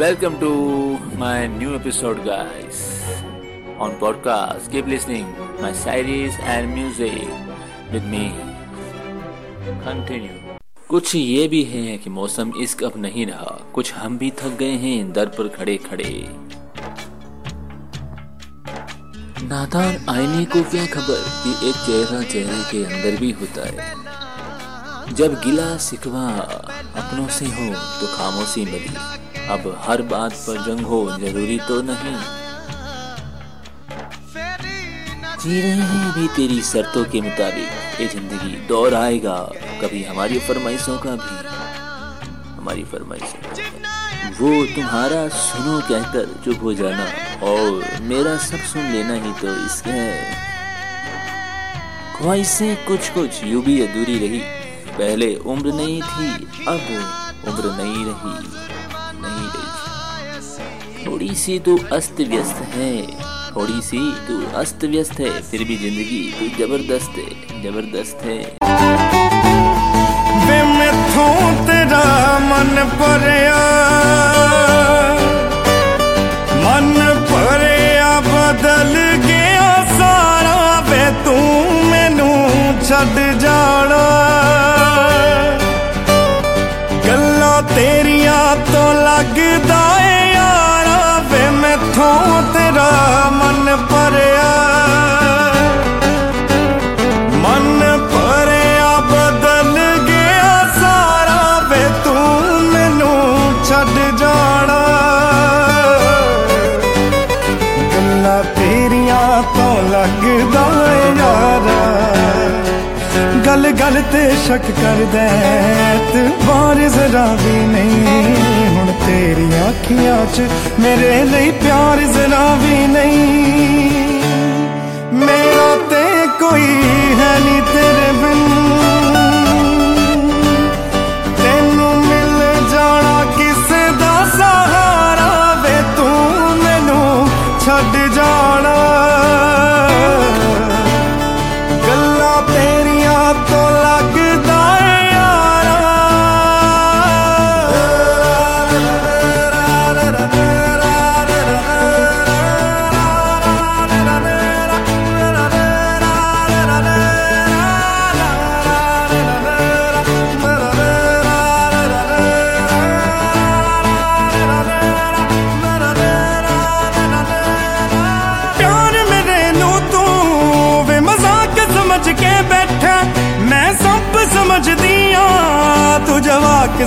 Welcome to my new episode, guys. On podcast, keep listening my series and music with me. Continue. कुछ ये भी है कि मौसम इश्क अब नहीं रहा कुछ हम भी थक गए हैं दर पर खड़े खड़े नादान आईने को क्या खबर कि एक चेहरा चेहरे के अंदर भी होता है जब गिला सिकवा अपनों से हो तो खामोशी मिली अब हर बात पर जंग हो ज़रूरी तो नहीं। जी रहे हैं अभी तेरी शर्तों के मुताबिक। ये ज़िंदगी दौर आएगा, कभी हमारी फरमाइशों का भी। हमारी फरमाइशों वो तुम्हारा सुनो कहकर चुप हो जाना। और मेरा सब सुन लेना ही तो इसके है। ख्वाहिशें कुछ कुछ यूँ भी अधूरी रही। पहले उम्र नहीं थी, अब उम्र नहीं रही नहीं रही। थोड़ी सी तू अस्त व्यस्त है थोड़ी सी तू अस्त व्यस्त है, फिर भी ज़िंदगी तू ज़बरदस्त है ज़बरदस्त है। तेरा मन परया मन परया बदल गया सारा, वे तू मैनू छद जाड़ ਲੱਗਦਾ ਏ ਯਾਰਾ। ਗੱਲ ਗੱਲ ਤੇ ਸ਼ੱਕ ਕਰਦਾ ਤੇ ਬਾਰ ਜ਼ਰਾ ਵੀ ਨਹੀਂ, ਹੁਣ ਤੇਰੀਆਂ ਅੱਖੀਆਂ 'ਚ ਮੇਰੇ ਲਈ ਪਿਆਰ ਜ਼ਰਾ ਵੀ ਨਹੀਂ।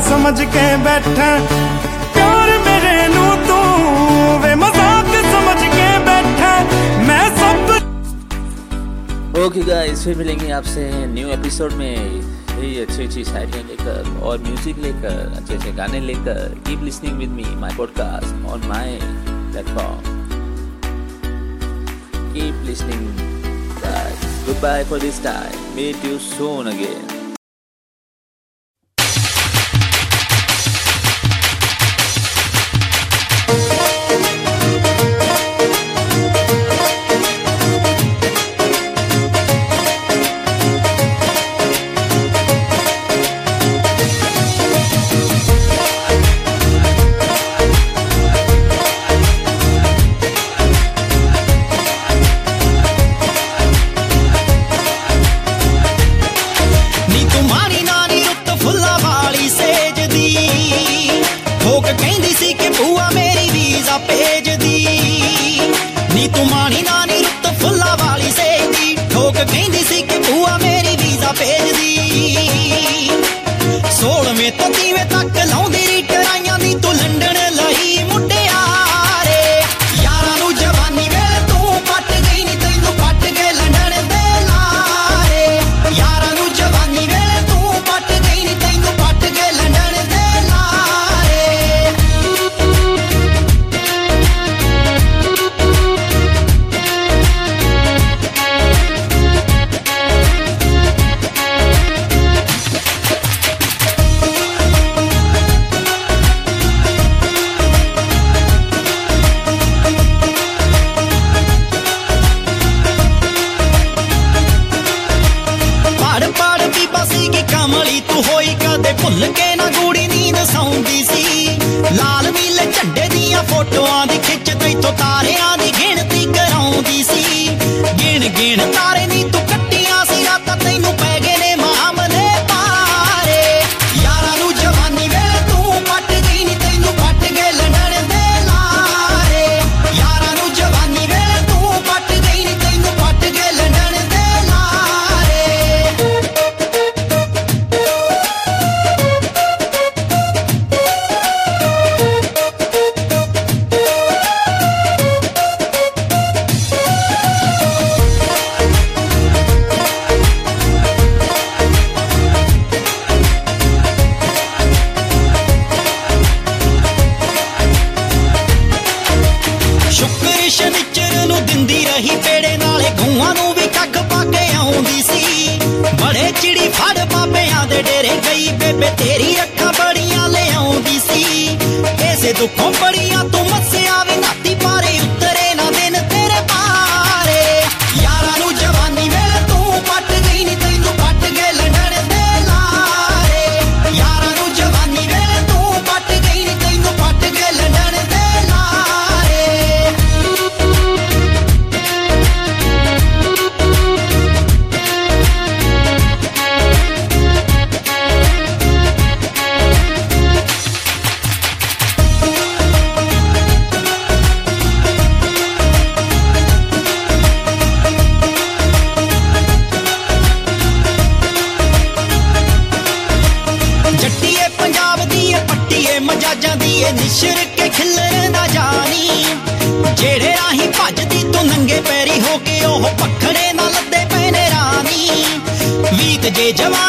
ਸਮਝ ਕੇ ਬੈਠਾ ਪਿਆਰ ਮੇਰੇ ਨੂੰ ਤੂੰ ਵੇ ਮਜ਼ਾਕ ਸਮਝ ਕੇ ਬੈਠਾ ਮੈਂ ਸਭ ओके गाइस फिर मिलेंगे आपसे न्यू एपिसोड में यही अच्छी अच्छी शायरियाँ लेकर और म्यूजिक लेकर अच्छे अच्छे गाने लेकर keep listening with me my podcast on my platform keep listening guys goodbye for this time meet you soon again 跟老 ਤੂੰ ਹੋਈ ਕਦੇ ਭੁੱਲ ਕੇ ਨਾ ਗੂੜੀ ਨੀਂਦ ਸੌਂਦੀ ਸੀ। ਲਾਲ ਨੀਲੇ ਝੰਡੇ ਦੀਆਂ ਫੋਟੋਆਂ ਦੀ ਖਿੱਚ ਤੈਥੋਂ ਤਾਰ दुखों पड़ी lleva